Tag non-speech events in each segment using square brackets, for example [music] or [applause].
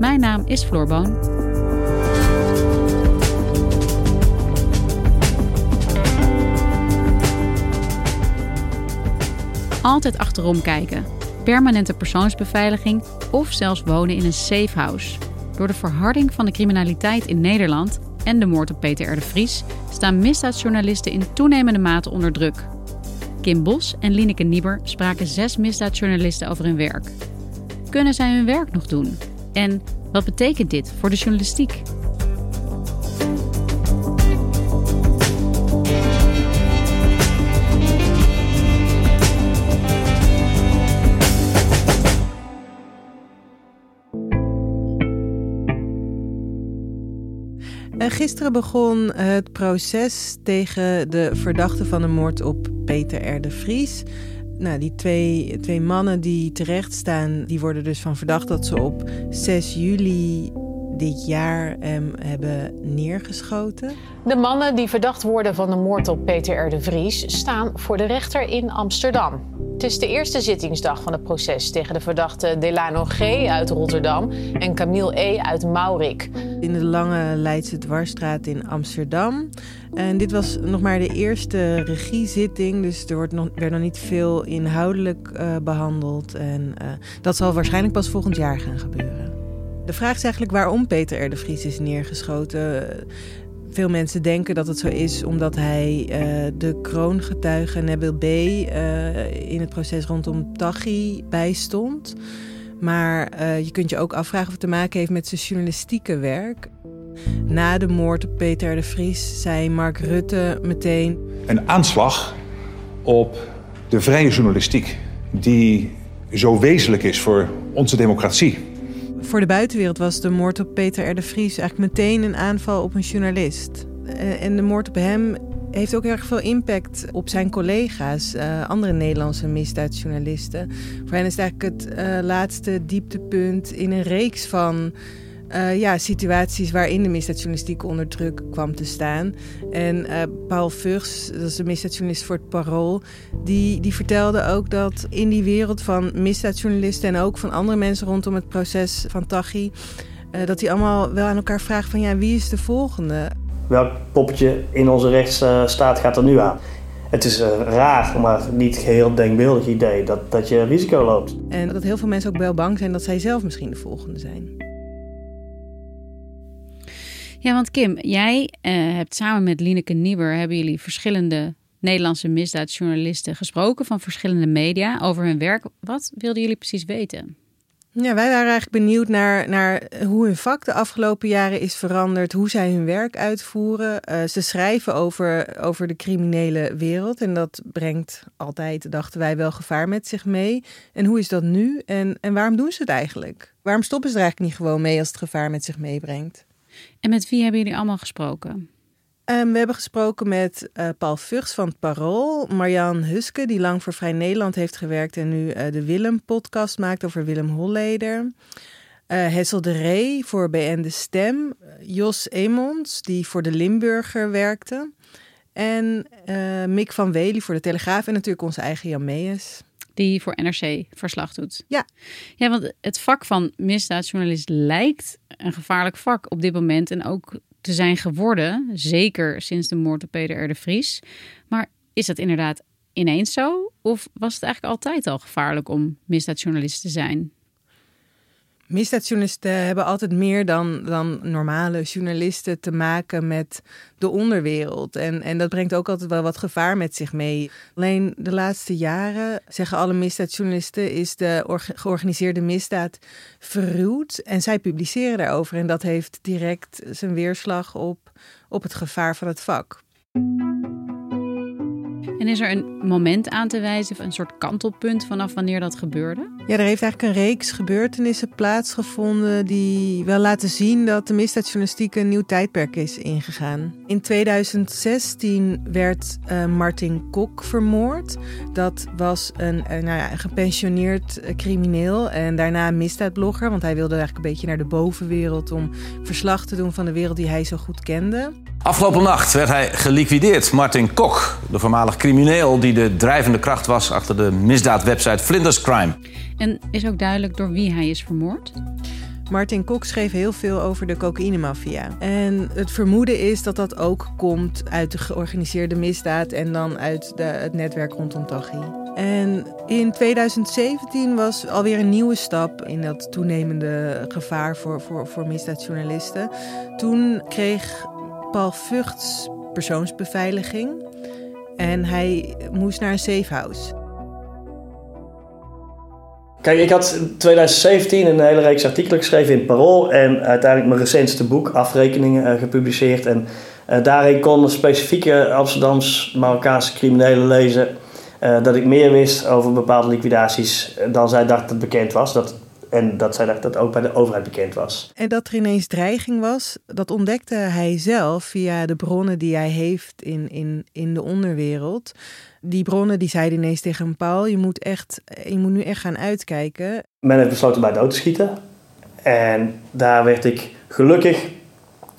Mijn naam is Floor Boon. Altijd achterom kijken, permanente persoonsbeveiliging of zelfs wonen in een safe house. Door de verharding van de criminaliteit in Nederland en de moord op Peter R. de Vries staan misdaadjournalisten in toenemende mate onder druk. Kim Bos en Lineke Nieber spraken zes misdaadjournalisten over hun werk. Kunnen zij hun werk nog doen? En wat betekent dit voor de journalistiek? Gisteren begon het proces tegen de verdachte van de moord op Peter R. de Vries. Nou, die twee, twee mannen die terecht staan, die worden dus van verdacht dat ze op 6 juli dit jaar hem hebben neergeschoten. De mannen die verdacht worden van de moord op Peter R. de Vries staan voor de rechter in Amsterdam. Het is de eerste zittingsdag van het proces tegen de verdachten Delano G. uit Rotterdam en Camille E. uit Maurik. In de lange Leidse dwarsstraat in Amsterdam. En dit was nog maar de eerste regiezitting, dus er wordt nog, werd nog niet veel inhoudelijk uh, behandeld. En uh, dat zal waarschijnlijk pas volgend jaar gaan gebeuren. De vraag is eigenlijk waarom Peter R. de Vries is neergeschoten. Veel mensen denken dat het zo is omdat hij uh, de kroongetuige Nabil B. Uh, in het proces rondom Taghi bijstond. Maar uh, je kunt je ook afvragen of het te maken heeft met zijn journalistieke werk. Na de moord op Peter de Vries zei Mark Rutte meteen... Een aanslag op de vrije journalistiek die zo wezenlijk is voor onze democratie. Voor de buitenwereld was de moord op Peter R. de Vries eigenlijk meteen een aanval op een journalist. En de moord op hem heeft ook erg veel impact op zijn collega's, uh, andere Nederlandse misdaadjournalisten. Voor hen is het eigenlijk het uh, laatste dieptepunt in een reeks van uh, ja, situaties waarin de misdaadjournalistiek onder druk kwam te staan. En uh, Paul Vugs, dat is de misdaadjournalist voor het Parool, die, die vertelde ook dat in die wereld van misdaadjournalisten en ook van andere mensen rondom het proces van Taghi, uh, dat die allemaal wel aan elkaar vragen van ja, wie is de volgende? Welk poppetje in onze rechtsstaat gaat er nu aan? Het is een raar, maar niet geheel denkbeeldig idee dat, dat je risico loopt. En dat heel veel mensen ook wel bang zijn dat zij zelf misschien de volgende zijn. Ja, want Kim, jij uh, hebt samen met Lineke Nieber... hebben jullie verschillende Nederlandse misdaadjournalisten gesproken... van verschillende media over hun werk. Wat wilden jullie precies weten? Ja, wij waren eigenlijk benieuwd naar, naar hoe hun vak de afgelopen jaren is veranderd, hoe zij hun werk uitvoeren. Uh, ze schrijven over, over de criminele wereld en dat brengt altijd, dachten wij, wel gevaar met zich mee. En hoe is dat nu en, en waarom doen ze het eigenlijk? Waarom stoppen ze er eigenlijk niet gewoon mee als het gevaar met zich meebrengt? En met wie hebben jullie allemaal gesproken? Um, we hebben gesproken met uh, Paul Vugs van het Parool, Marjan Huske, die lang voor Vrij Nederland heeft gewerkt en nu uh, de Willem-podcast maakt over Willem Holleder. Uh, Hessel de Ree voor BN De Stem, Jos Emons, die voor de Limburger werkte. En Mick van Wely voor de Telegraaf en natuurlijk onze eigen Jan Meijers die voor NRC verslag doet. Ja. Ja, want het vak van misdaadjournalist lijkt een gevaarlijk vak op dit moment en ook te zijn geworden, zeker sinds de moord op Peter R. de Vries. Maar is dat inderdaad ineens zo? Of was het eigenlijk altijd al gevaarlijk om misdaadjournalist te zijn? Misdaadjournalisten hebben altijd meer dan, dan normale journalisten te maken met de onderwereld. En, en dat brengt ook altijd wel wat gevaar met zich mee. Alleen de laatste jaren, zeggen alle misdaadjournalisten, is de georganiseerde misdaad verruwd. En zij publiceren daarover. En dat heeft direct zijn weerslag op, op het gevaar van het vak. En is er een moment aan te wijzen, een soort kantelpunt vanaf wanneer dat gebeurde? Ja, er heeft eigenlijk een reeks gebeurtenissen plaatsgevonden die wel laten zien dat de misdaadjournalistiek een nieuw tijdperk is ingegaan. In 2016 werd uh, Martin Kok vermoord. Dat was een, uh, nou ja, een gepensioneerd uh, crimineel en daarna een misdaadblogger, want hij wilde eigenlijk een beetje naar de bovenwereld om verslag te doen van de wereld die hij zo goed kende. Afgelopen nacht werd hij geliquideerd. Martin Kok, de voormalig crimineel die de drijvende kracht was achter de misdaadwebsite Flinders Crime. En is ook duidelijk door wie hij is vermoord? Martin Kok schreef heel veel over de cocaïnemafia. En het vermoeden is dat dat ook komt uit de georganiseerde misdaad en dan uit de, het netwerk rondom Taghi. En in 2017 was alweer een nieuwe stap in dat toenemende gevaar voor, voor, voor misdaadjournalisten. Toen kreeg Paul Vugts persoonsbeveiliging en hij moest naar een safehouse. Kijk, ik had in 2017 een hele reeks artikelen geschreven in Parool en uiteindelijk mijn recentste boek, Afrekeningen, uh, gepubliceerd. En uh, daarin konden specifieke Amsterdams Marokkaanse criminelen lezen uh, dat ik meer wist over bepaalde liquidaties dan zij dachten dat bekend was. Dat en dat zij dacht dat ook bij de overheid bekend was. En dat er ineens dreiging was, dat ontdekte hij zelf via de bronnen die hij heeft in, in, in de onderwereld. Die bronnen die zeiden ineens tegen Paul, je moet, echt, je moet nu echt gaan uitkijken. Men heeft besloten bij dood te schieten. En daar werd ik gelukkig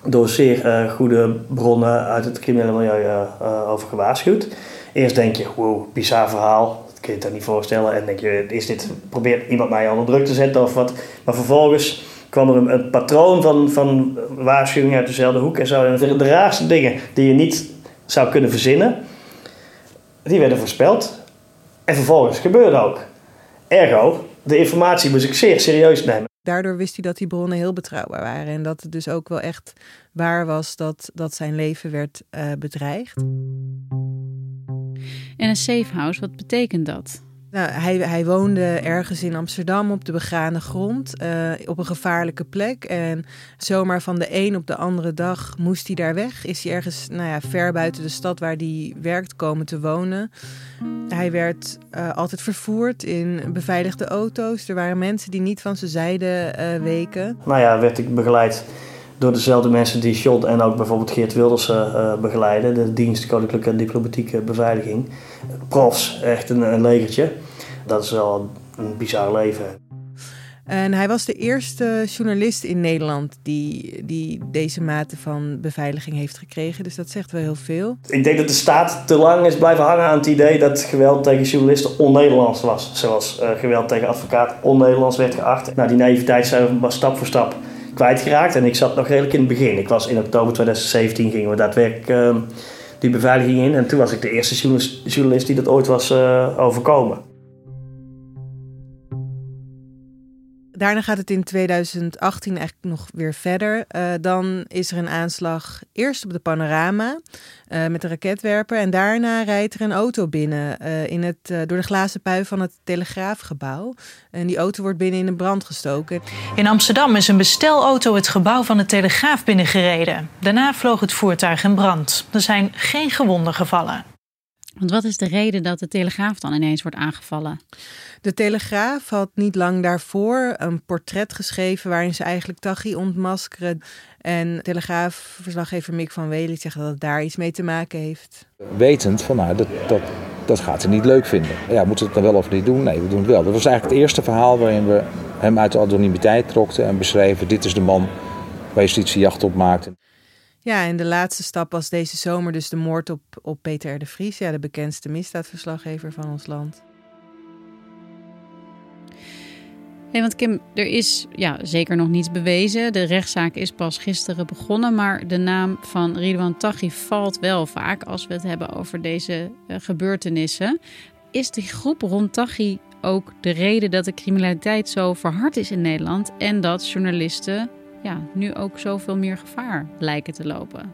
door zeer uh, goede bronnen uit het criminele milieu uh, over gewaarschuwd. Eerst denk je, wow, bizar verhaal kun je het dan niet voorstellen. En denk je, is dit, probeert iemand mij onder druk te zetten of wat? Maar vervolgens kwam er een, patroon van, van waarschuwingen uit dezelfde hoek en zo. En de, raarste dingen die je niet zou kunnen verzinnen, die werden voorspeld. En vervolgens gebeurde ook. Ergo, de informatie moest ik zeer serieus nemen. Daardoor wist hij dat die bronnen heel betrouwbaar waren. En dat het dus ook wel echt waar was dat, dat zijn leven werd uh, bedreigd. En een safe house, wat betekent dat? Nou, hij, hij woonde ergens in Amsterdam op de begane grond, uh, op een gevaarlijke plek. En zomaar van de een op de andere dag moest hij daar weg. Is hij ergens nou ja, ver buiten de stad waar hij werkt komen te wonen. Hij werd uh, altijd vervoerd in beveiligde auto's. Er waren mensen die niet van zijn zijde uh, weken. Nou ja, werd ik begeleid door dezelfde mensen die John en ook bijvoorbeeld Geert Wilders uh, begeleiden. De dienst Koninklijke en Diplomatieke Beveiliging. Profs, echt een, een legertje. Dat is wel een bizar leven. En hij was de eerste journalist in Nederland die, die deze mate van beveiliging heeft gekregen. Dus dat zegt wel heel veel. Ik denk dat de staat te lang is blijven hangen aan het idee dat geweld tegen journalisten on-Nederlands was. Zoals uh, geweld tegen advocaat on-Nederlands werd geacht. Nou, die naïviteit zijn we stap voor stap kwijtgeraakt. En ik zat nog redelijk in het begin. Ik was in oktober 2017 gingen we daadwerkelijk uh, die beveiliging in. En toen was ik de eerste journalist, die dat ooit was uh, overkomen. Daarna gaat het in 2018 eigenlijk nog weer verder. Uh, dan is er een aanslag eerst op de Panorama uh, met de raketwerper. En daarna rijdt er een auto binnen uh, in het, door de glazen pui van het Telegraafgebouw. En die auto wordt binnen in een brand gestoken. In Amsterdam is een bestelauto het gebouw van de Telegraaf binnengereden. Daarna vloog het voertuig in brand. Er zijn geen gewonden gevallen. Want wat is de reden dat de Telegraaf dan ineens wordt aangevallen? De Telegraaf had niet lang daarvoor een portret geschreven waarin ze eigenlijk Taghi ontmaskeren. En Telegraafverslaggever Mick van Wely zegt dat het daar iets mee te maken heeft. Wetend van nou, dat, dat, dat gaat ze niet leuk vinden. Ja, moeten we het dan wel of niet doen? Nee, we doen het wel. Dat was eigenlijk het eerste verhaal waarin we hem uit de anonimiteit trokten en beschreven: dit is de man waar justitie jacht op maakte. Ja, en de laatste stap was deze zomer dus de moord op, op Peter R. de Vries, ja, de bekendste misdaadverslaggever van ons land. Nee, want Kim, er is ja, zeker nog niets bewezen. De rechtszaak is pas gisteren begonnen, maar de naam van Ridwan Taghi valt wel vaak als we het hebben over deze uh, gebeurtenissen. Is die groep rond Taghi ook de reden dat de criminaliteit zo verhard is in Nederland en dat journalisten ja, nu ook zoveel meer gevaar lijken te lopen?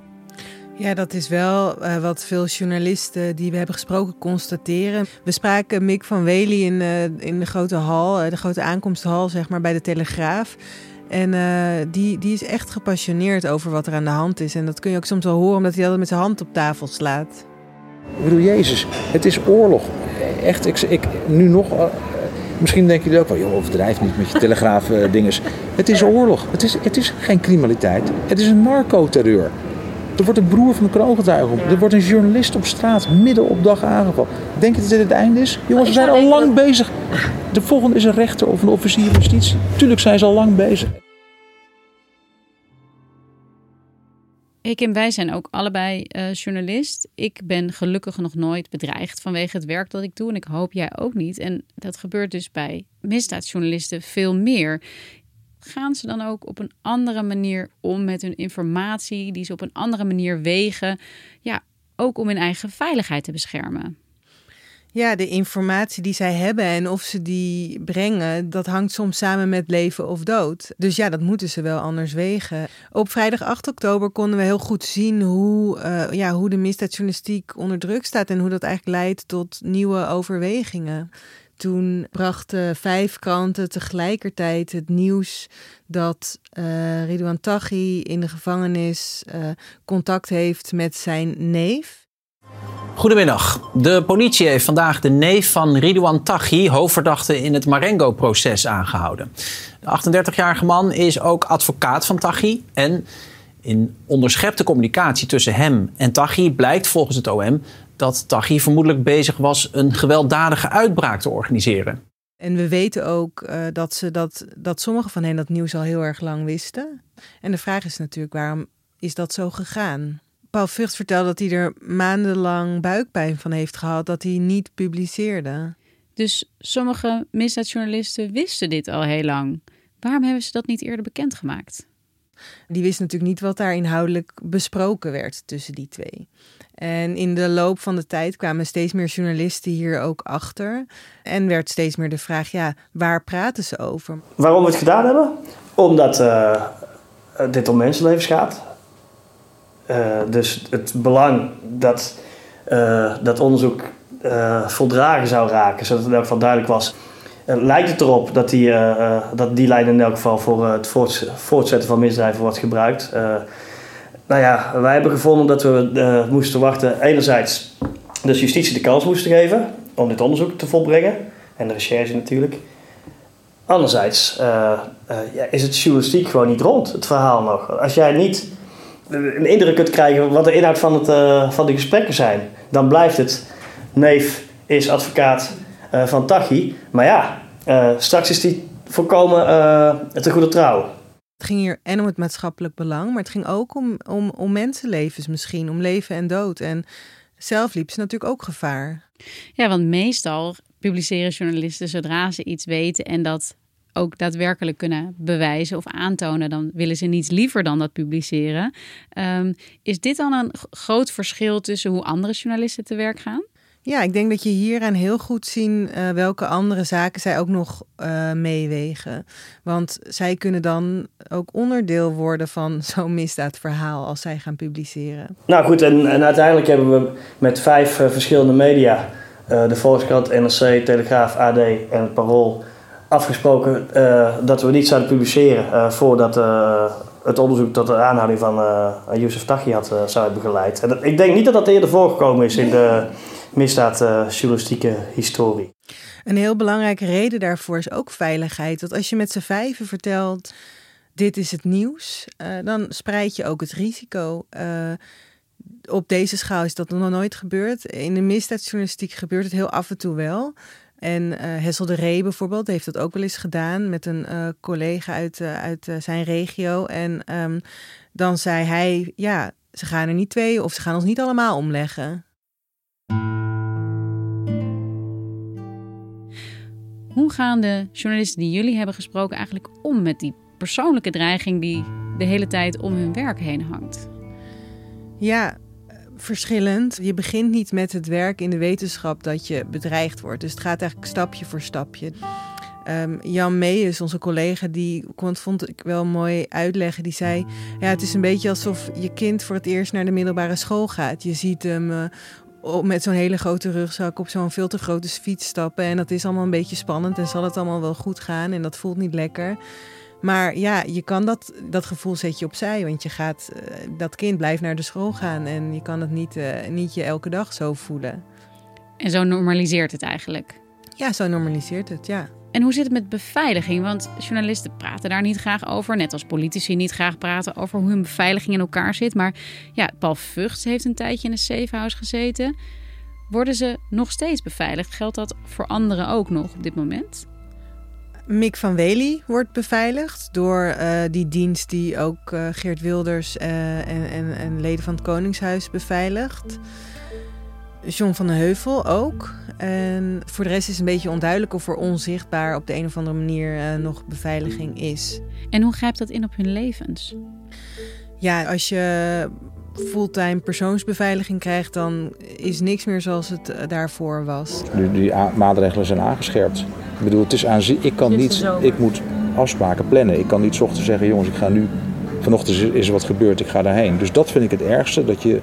Ja, dat is wel uh, wat veel journalisten die we hebben gesproken constateren. We spraken Mick van Wely in, uh, in de grote hal, uh, de grote aankomsthal, zeg maar, bij de Telegraaf. En die, die is echt gepassioneerd over wat er aan de hand is. En dat kun je ook soms wel horen, omdat hij altijd met zijn hand op tafel slaat. Ik bedoel, Jezus, het is oorlog. Echt, ik, ik nu nog. Misschien denken jullie ook wel, joh, overdrijf niet met je telegraaf-dinges. het is oorlog. Het is, het is geen criminaliteit. Het is een narcoterreur. Er wordt een broer van de kroongetuige op. Er wordt een journalist op straat midden op dag aangevallen. Denk je dat dit het einde is? Jongens, we zijn al lang bezig. De volgende is een rechter of een officier van justitie. Tuurlijk zijn ze al lang bezig. Ik en wij zijn ook allebei uh, journalist. Ik ben gelukkig nog nooit bedreigd vanwege het werk dat ik doe. En ik hoop jij ook niet. En dat gebeurt dus bij misdaadjournalisten veel meer. Gaan ze dan ook op een andere manier om met hun informatie, die ze op een andere manier wegen? Ja, ook om hun eigen veiligheid te beschermen. Ja, de informatie die zij hebben en of ze die brengen, dat hangt soms samen met leven of dood. Dus ja, dat moeten ze wel anders wegen. Op vrijdag 8 oktober konden we heel goed zien hoe, uh, ja, hoe de misdaadjournalistiek onder druk staat en hoe dat eigenlijk leidt tot nieuwe overwegingen. Toen brachten vijf kranten tegelijkertijd het nieuws dat uh, Ridouan Taghi in de gevangenis uh, contact heeft met zijn neef. Goedemiddag. De politie heeft vandaag de neef van Ridouan Taghi, hoofdverdachte in het Marengo-proces, aangehouden. De 38-jarige man is ook advocaat van Taghi. En in onderschepte communicatie tussen hem en Taghi blijkt volgens het OM dat Taghi vermoedelijk bezig was een gewelddadige uitbraak te organiseren. En we weten ook uh, dat, ze dat, dat sommige van hen dat nieuws al heel erg lang wisten. En de vraag is natuurlijk, waarom is dat zo gegaan? Paul Vught vertelde dat hij er maandenlang buikpijn van heeft gehad dat hij niet publiceerde. Dus sommige misdaadjournalisten wisten dit al heel lang. Waarom hebben ze dat niet eerder bekendgemaakt? Die wisten natuurlijk niet wat daar inhoudelijk besproken werd tussen die twee. En in de loop van de tijd kwamen steeds meer journalisten hier ook achter. En werd steeds meer de vraag, ja, waar praten ze over? Waarom we het gedaan hebben? Omdat uh, dit om mensenlevens gaat. Uh, dus het belang dat uh, dat onderzoek voldragen zou raken, zodat het in elk geval duidelijk was. lijkt het erop dat die, dat die lijn in elk geval voor het voortzetten van misdrijven wordt gebruikt. Nou ja, wij hebben gevonden dat we uh, moesten wachten. Enerzijds dus justitie de kans moesten geven om dit onderzoek te volbrengen. En de recherche natuurlijk. Anderzijds uh, uh, ja, is het journalistiek gewoon niet rond, het verhaal nog. Als jij niet een indruk kunt krijgen wat de inhoud van, het, van de gesprekken zijn, dan blijft het neef is advocaat van Tachi. Maar ja, straks is die voorkomen te goede trouw. Het ging hier en om het maatschappelijk belang, maar het ging ook om, om, om mensenlevens misschien, om leven en dood. En zelf liep ze natuurlijk ook gevaar. Ja, want meestal publiceren journalisten zodra ze iets weten en dat ook daadwerkelijk kunnen bewijzen of aantonen, dan willen ze niets liever dan dat publiceren. Um, is dit dan een groot verschil tussen hoe andere journalisten te werk gaan? Ja, ik denk dat je hieraan heel goed zien uh, welke andere zaken zij ook nog uh, meewegen. Want zij kunnen dan ook onderdeel worden van [laughs] zo'n misdaadverhaal als zij gaan publiceren. Nou goed, en, en uiteindelijk hebben we met vijf uh, verschillende media, de Volkskrant, NRC, Telegraaf, AD en het Parool, afgesproken dat we niet zouden publiceren voordat het onderzoek tot de aanhouding van Youssef Taghi had, zou hebben geleid. En ik denk niet dat dat eerder voorgekomen is in de misdaadjournalistieke historie. Een heel belangrijke reden daarvoor is ook veiligheid. Want als je met z'n vijven vertelt, dit is het nieuws, uh, dan spreid je ook het risico. Op deze schaal is dat nog nooit gebeurd. In de misdaadjournalistiek gebeurt het heel af en toe wel. En uh, Hessel de Ree bijvoorbeeld heeft dat ook wel eens gedaan met een uh, collega uit, uh, uit zijn regio. En um, dan zei hij, ja, ze gaan er niet twee of ze gaan ons niet allemaal omleggen. Hoe gaan de journalisten die jullie hebben gesproken eigenlijk om met die persoonlijke dreiging die de hele tijd om hun werk heen hangt? Ja, verschillend. Je begint niet met het werk in de wetenschap dat je bedreigd wordt. Dus het gaat eigenlijk stapje voor stapje. Um, Jan Meijers, onze collega, die vond ik wel mooi uitleggen. Die zei: Ja, het is een beetje alsof je kind voor het eerst naar de middelbare school gaat. Je ziet hem uh, met zo'n hele grote rugzak op zo'n veel te grote fiets stappen. En dat is allemaal een beetje spannend en zal het allemaal wel goed gaan. En dat voelt niet lekker. Maar ja, je kan dat, dat gevoel zet je opzij. Want je gaat, eh, dat kind blijft naar de school gaan. En je kan het niet, eh, niet je elke dag zo voelen. En zo normaliseert het eigenlijk. Ja, zo normaliseert het, ja. En hoe zit het met beveiliging? Want journalisten praten daar niet graag over. Net als politici niet graag praten over hoe hun beveiliging in elkaar zit. Maar ja, Paul Vugts heeft een tijdje in een safehouse gezeten. Worden ze nog steeds beveiligd? Geldt dat voor anderen ook nog op dit moment? Mick van Wely wordt beveiligd door uh, die dienst die ook uh, Geert Wilders uh, en, en, en, leden van het Koningshuis beveiligt. John van den Heuvel ook. En voor de rest is het een beetje onduidelijk of er onzichtbaar op de een of andere manier nog beveiliging is. En hoe grijpt dat in op hun levens? Ja, als je fulltime persoonsbeveiliging krijgt, dan is niks meer zoals het daarvoor was. Die, die maatregelen zijn aangescherpt. Ik bedoel, het is aan ik kan niet, ik moet afspraken plannen. Ik kan niet ochtends zeggen, jongens, ik ga nu, vanochtend is er wat gebeurd, ik ga daarheen. Dus dat vind ik het ergste, dat je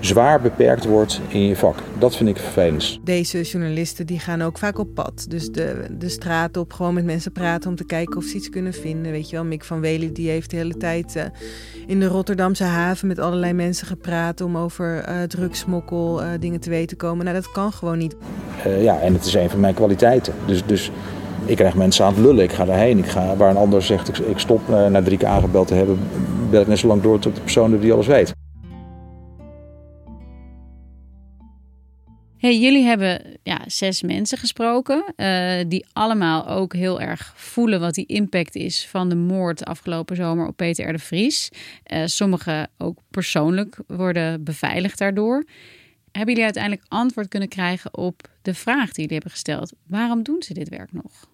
zwaar beperkt wordt in je vak. Dat vind ik vervelend. Deze journalisten die gaan ook vaak op pad. Dus de, de straat op, gewoon met mensen praten om te kijken of ze iets kunnen vinden. Weet je wel, Mick van Wely die heeft de hele tijd uh, in de Rotterdamse haven met allerlei mensen gepraat om over uh, drugsmokkel uh, dingen te weten komen. Nou, dat kan gewoon niet. ja, en het is een van mijn kwaliteiten. Dus, dus ik krijg mensen aan het lullen. Ik ga daarheen. Ik ga, waar een ander zegt, ik, ik stop na drie keer aangebeld te hebben, bel ik net zo lang door tot de persoon die alles weet. Hey, jullie hebben ja, zes mensen gesproken, uh, die allemaal ook heel erg voelen wat die impact is van de moord afgelopen zomer op Peter R. de Vries. Uh, sommigen ook persoonlijk worden beveiligd daardoor. Hebben jullie uiteindelijk antwoord kunnen krijgen op de vraag die jullie hebben gesteld? Waarom doen ze dit werk nog?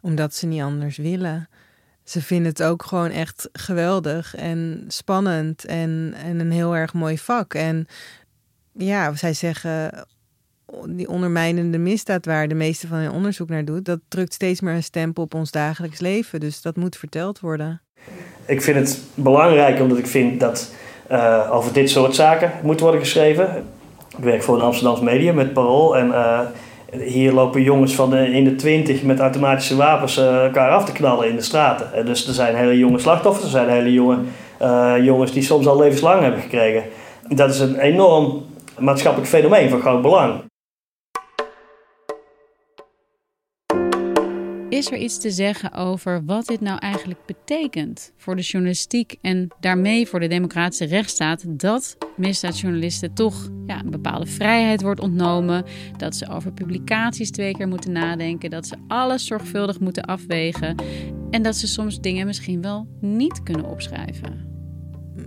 Omdat ze niet anders willen. Ze vinden het ook gewoon echt geweldig en spannend en, en een heel erg mooi vak. En ja, zij zeggen die ondermijnende misdaad waar de meeste van hun onderzoek naar doet, dat drukt steeds meer een stempel op ons dagelijks leven. Dus dat moet verteld worden. Ik vind het belangrijk omdat ik vind dat uh, over dit soort zaken moet worden geschreven. Ik werk voor een Amsterdams medium met Parool en uh, hier lopen jongens van de, in de twintig met automatische wapens uh, elkaar af te knallen in de straten. En dus er zijn hele jonge slachtoffers, er zijn hele jonge jongens die soms al levenslang hebben gekregen. Dat is een enorm maatschappelijk fenomeen van groot belang. Is er iets te zeggen over wat dit nou eigenlijk betekent voor de journalistiek en daarmee voor de democratische rechtsstaat dat misdaadjournalisten toch ja, een bepaalde vrijheid wordt ontnomen, dat ze over publicaties twee keer moeten nadenken, dat ze alles zorgvuldig moeten afwegen en dat ze soms dingen misschien wel niet kunnen opschrijven?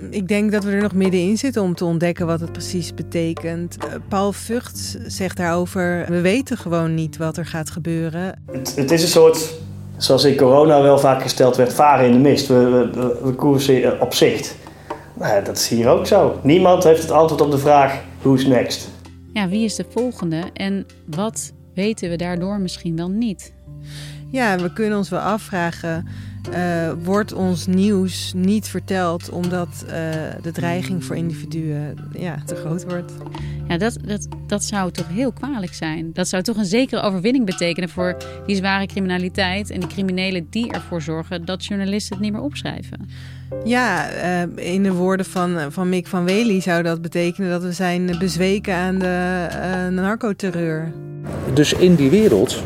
Ik denk dat we er nog middenin zitten om te ontdekken wat het precies betekent. Eh, Paul Vught zegt daarover: we weten gewoon niet wat er gaat gebeuren. Het, het is een soort, zoals in corona wel vaak gesteld werd, varen in de mist. We, we, we koersen op zicht. Nou, dat is hier ook zo. Niemand heeft het antwoord op de vraag: who's next? Ja, wie is de volgende en wat weten we daardoor misschien wel niet? Ja, we kunnen ons wel afvragen uh, wordt ons nieuws niet verteld omdat uh, de dreiging voor individuen ja, te groot wordt. Ja, dat, dat, dat zou toch heel kwalijk zijn. Dat zou toch een zekere overwinning betekenen voor die zware criminaliteit en de criminelen die ervoor zorgen dat journalisten het niet meer opschrijven. Ja, uh, in de woorden van, van Mick van Wely zou dat betekenen dat we zijn bezweken aan de narcoterreur. Dus in die wereld,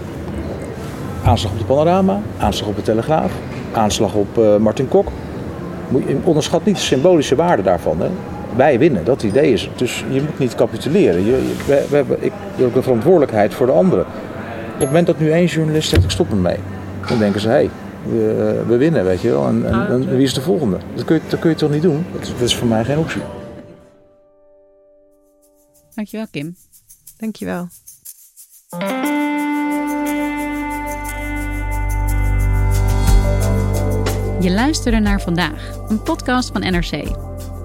aanslag op de panorama, aanslag op de telegraaf, aanslag op uh, Martin Kok. Je onderschat niet de symbolische waarde daarvan. Hè? Wij winnen, dat idee is het. Dus je moet niet capituleren. Je, je, we, we, hebben, ik heb ook een verantwoordelijkheid voor de anderen. Op het moment dat nu één journalist zegt ik stop ermee, dan denken ze hé, hey, we, we, winnen, weet je wel. En, en, en, wie is de volgende? Dat kun je, dat kun je toch niet doen? Dat, dat is voor mij geen optie. Dankjewel, Kim. Dankjewel. Je luisterde naar vandaag, een podcast van NRC.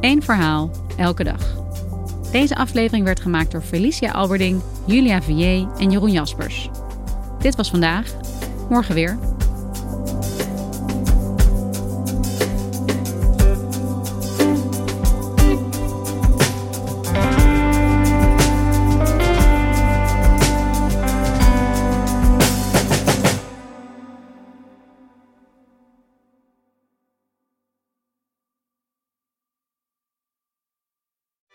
Eén verhaal, elke dag. Deze aflevering werd gemaakt door Felicia Alberding, Julia Vier en Jeroen Jaspers. Dit was vandaag, morgen weer.